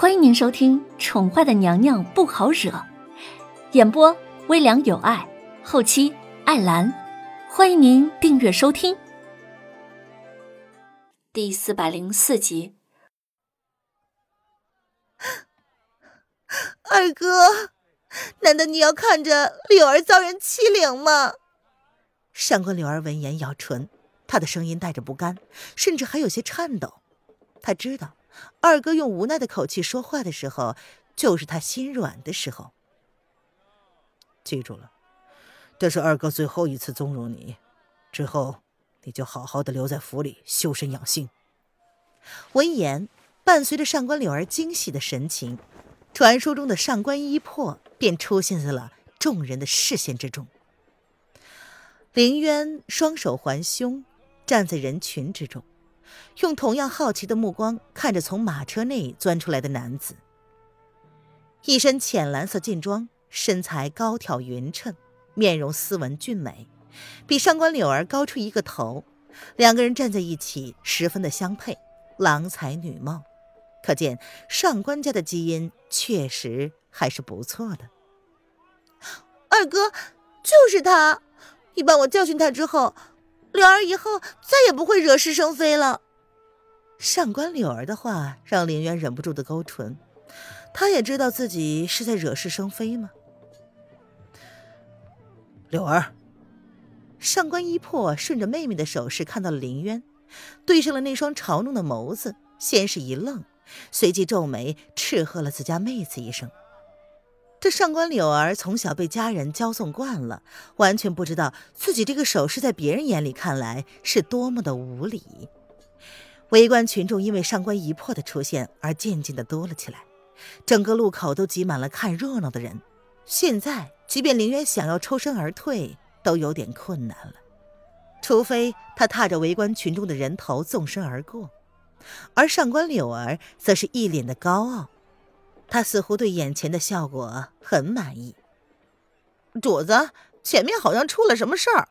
欢迎您收听《宠坏的娘娘不好惹》，演播微凉有爱，后期艾兰。欢迎您订阅收听。第四百零四集。二哥，难道你要看着柳儿遭人欺凌吗？上官柳儿闻言咬唇，她的声音带着不甘，甚至还有些颤抖。他知道。二哥用无奈的口气说话的时候，就是他心软的时候。记住了，这是二哥最后一次纵容你，之后你就好好的留在府里修身养性。闻言，伴随着上官柳儿惊喜的神情，传说中的上官一破便出现在了众人的视线之中。林渊双手环胸，站在人群之中。用同样好奇的目光看着从马车内钻出来的男子，一身浅蓝色劲装，身材高挑匀称，面容斯文俊美，比上官柳儿高出一个头。两个人站在一起，十分的相配，郎才女貌，可见上官家的基因确实还是不错的。二哥，就是他！你帮我教训他之后，柳儿以后再也不会惹是生非了。上官柳儿的话让林渊忍不住的勾唇，他也知道自己是在惹是生非吗？柳儿，上官一破顺着妹妹的手势看到了林渊，对上了那双嘲弄的眸子，先是一愣，随即皱眉斥喝了自家妹子一声。这上官柳儿从小被家人骄纵惯了，完全不知道自己这个手势在别人眼里看来是多么的无礼。围观群众因为上官仪破的出现而渐渐的多了起来，整个路口都挤满了看热闹的人。现在，即便林渊想要抽身而退，都有点困难了，除非他踏着围观群众的人头纵身而过。而上官柳儿则是一脸的高傲，他似乎对眼前的效果很满意。主子，前面好像出了什么事儿。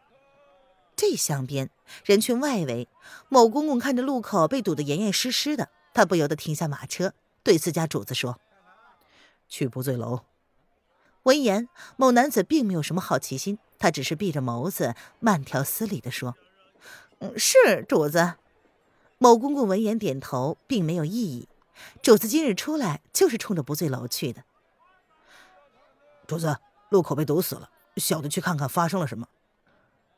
这厢边人群外围，某公公看着路口被堵得严严实实的，他不由得停下马车，对自家主子说：“去不醉楼。”闻言，某男子并没有什么好奇心，他只是闭着眸子，慢条斯理地说：“嗯，是主子。”某公公闻言点头，并没有异议。主子今日出来就是冲着不醉楼去的。主子，路口被堵死了，小的去看看发生了什么。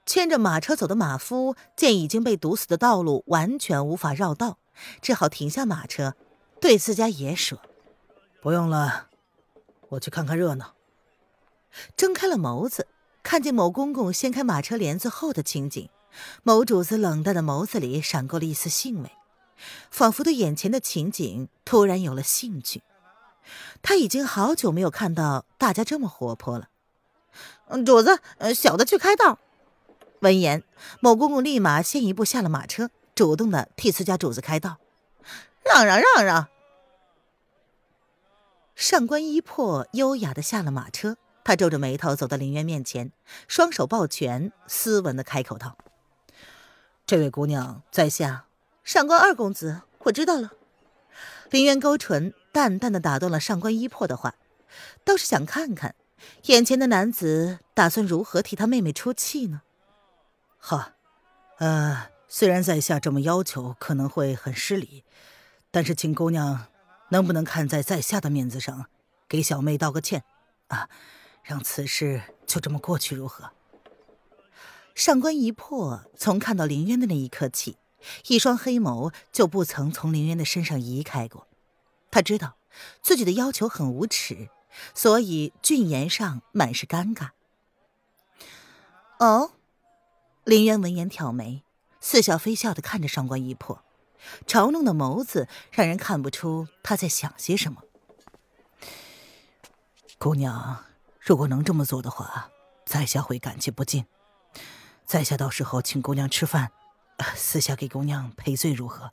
牵着马车走的马夫见已经被堵死的道路完全无法绕道，只好停下马车，对自家爷说：“不用了，我去看看热闹。”睁开了眸子，看见某公公掀开马车帘子后的情景，某主子冷淡的眸子里闪过了一丝兴味，仿佛对眼前的情景突然有了兴趣。他已经好久没有看到大家这么活泼了。主子，小的去开道。闻言，某公公立马先一步下了马车，主动的替自家主子开道：“让让让让！”上官一破优雅的下了马车，他皱着眉头走到林渊面前，双手抱拳，斯文的开口道：“这位姑娘在下。”上官二公子，我知道了。林渊勾唇，淡淡的打断了上官一破的话，倒是想看看眼前的男子打算如何替他妹妹出气呢？好，呃，虽然在下这么要求可能会很失礼，但是请姑娘能不能看在在下的面子上，给小妹道个歉，啊，让此事就这么过去如何？上官一破从看到林渊的那一刻起，一双黑眸就不曾从林渊的身上移开过。他知道自己的要求很无耻，所以俊颜上满是尴尬。哦。林渊闻言挑眉，似笑非笑的看着上官一破，嘲弄的眸子让人看不出他在想些什么。姑娘，如果能这么做的话，在下会感激不尽。在下到时候请姑娘吃饭，私下给姑娘赔罪如何？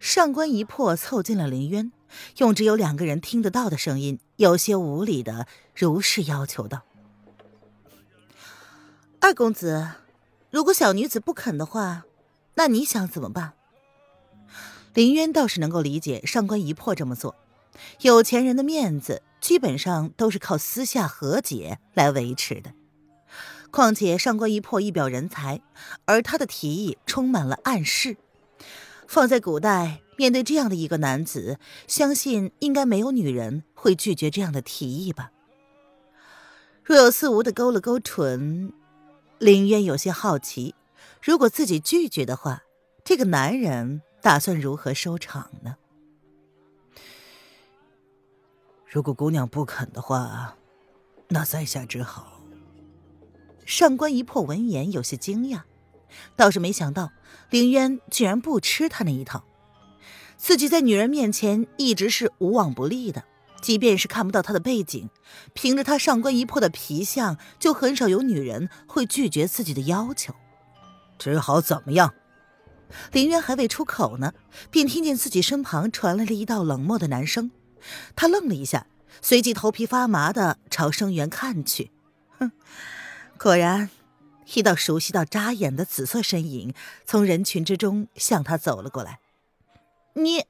上官一破凑近了林渊，用只有两个人听得到的声音，有些无礼的如是要求道：“二公子。”如果小女子不肯的话，那你想怎么办？林渊倒是能够理解上官一破这么做，有钱人的面子基本上都是靠私下和解来维持的。况且上官一破一表人才，而他的提议充满了暗示。放在古代，面对这样的一个男子，相信应该没有女人会拒绝这样的提议吧。若有似无的勾了勾唇，林渊有些好奇，如果自己拒绝的话，这个男人打算如何收场呢？如果姑娘不肯的话，那在下只好。上官一破闻言有些惊讶，倒是没想到林渊居然不吃他那一套。自己在女人面前一直是无往不利的。即便是看不到他的背景，凭着他上官一破的皮相，就很少有女人会拒绝自己的要求。只好怎么样？林渊还未出口呢，便听见自己身旁传来了一道冷漠的男声。他愣了一下，随即头皮发麻的朝声源看去。哼，果然，一道熟悉到扎眼的紫色身影从人群之中向他走了过来。你，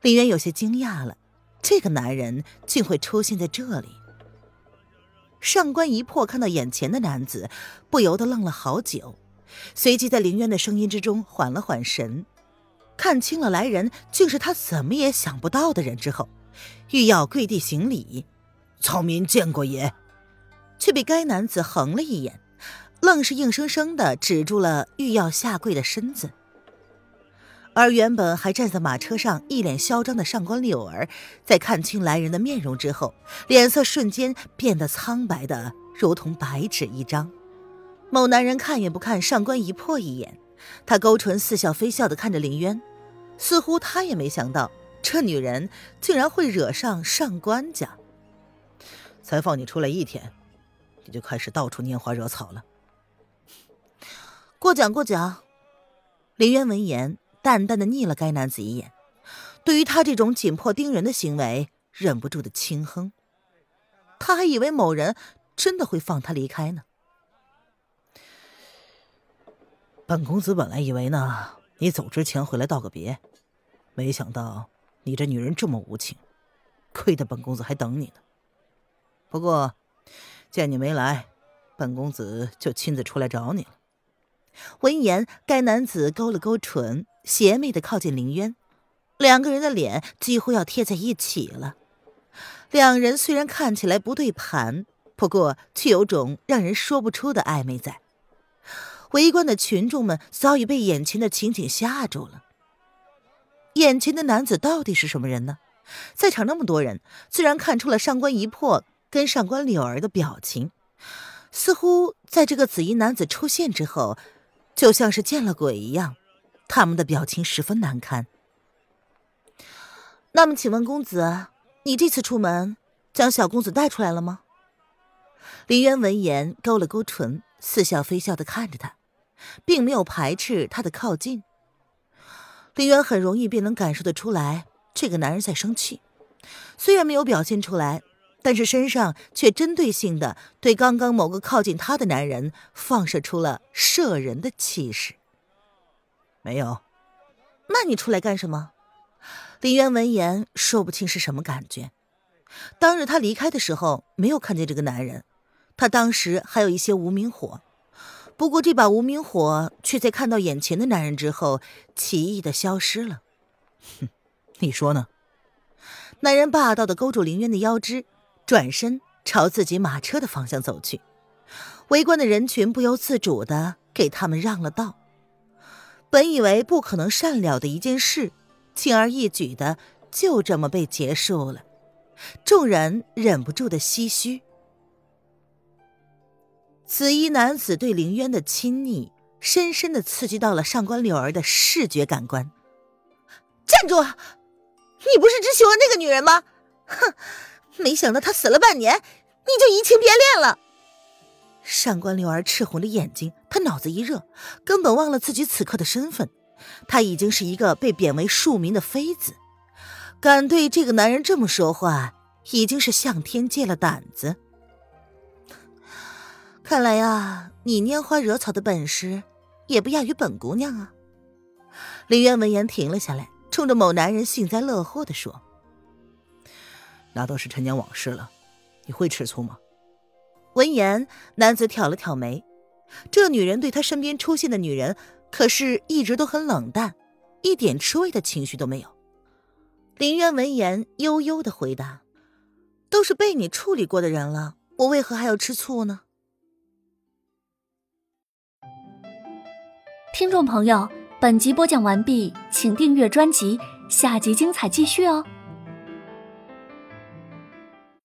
林渊有些惊讶了。这个男人竟会出现在这里。上官一破看到眼前的男子，不由得愣了好久，随即在林渊的声音之中缓了缓神，看清了来人竟是他怎么也想不到的人之后，欲要跪地行礼：“草民见过爷。”却被该男子横了一眼，愣是硬生生的止住了欲要下跪的身子。而原本还站在马车上一脸嚣张的上官柳儿，在看清来人的面容之后，脸色瞬间变得苍白的如同白纸一张。某男人看也不看上官一破一眼，他勾唇似笑非笑的看着林渊，似乎他也没想到这女人竟然会惹上上官家。才放你出来一天，你就开始到处拈花惹草了。过奖过奖。林渊闻言。淡淡的睨了该男子一眼，对于他这种紧迫盯人的行为，忍不住的轻哼。他还以为某人真的会放他离开呢。本公子本来以为呢，你走之前回来道个别，没想到你这女人这么无情，亏得本公子还等你呢。不过，见你没来，本公子就亲自出来找你了。闻言，该男子勾了勾唇。邪魅的靠近林渊，两个人的脸几乎要贴在一起了。两人虽然看起来不对盘，不过却有种让人说不出的暧昧在。围观的群众们早已被眼前的情景吓住了。眼前的男子到底是什么人呢？在场那么多人，自然看出了上官一破跟上官柳儿的表情，似乎在这个紫衣男子出现之后，就像是见了鬼一样。他们的表情十分难堪。那么，请问公子，你这次出门将小公子带出来了吗？林渊闻言勾了勾唇，似笑非笑的看着他，并没有排斥他的靠近。林渊很容易便能感受得出来，这个男人在生气，虽然没有表现出来，但是身上却针对性的对刚刚某个靠近他的男人放射出了摄人的气势。没有，那你出来干什么？林渊闻言说不清是什么感觉。当日他离开的时候没有看见这个男人，他当时还有一些无名火，不过这把无名火却在看到眼前的男人之后奇异的消失了。哼，你说呢？男人霸道的勾住林渊的腰肢，转身朝自己马车的方向走去。围观的人群不由自主的给他们让了道。本以为不可能善了的一件事，轻而易举的就这么被结束了，众人忍不住的唏嘘。紫衣男子对凌渊的亲昵，深深的刺激到了上官柳儿的视觉感官。站住！你不是只喜欢那个女人吗？哼，没想到他死了半年，你就移情别恋了。上官柳儿赤红的眼睛，她脑子一热，根本忘了自己此刻的身份。她已经是一个被贬为庶民的妃子，敢对这个男人这么说话，已经是向天借了胆子。看来呀，你拈花惹草的本事也不亚于本姑娘啊。林渊闻言停了下来，冲着某男人幸灾乐祸地说：“那都是陈年往事了。你会吃醋吗？闻言，男子挑了挑眉。这女人对他身边出现的女人，可是一直都很冷淡，一点吃味的情绪都没有。林渊闻言，悠悠的回答：“都是被你处理过的人了，我为何还要吃醋呢？”听众朋友，本集播讲完毕，请订阅专辑，下集精彩继续哦。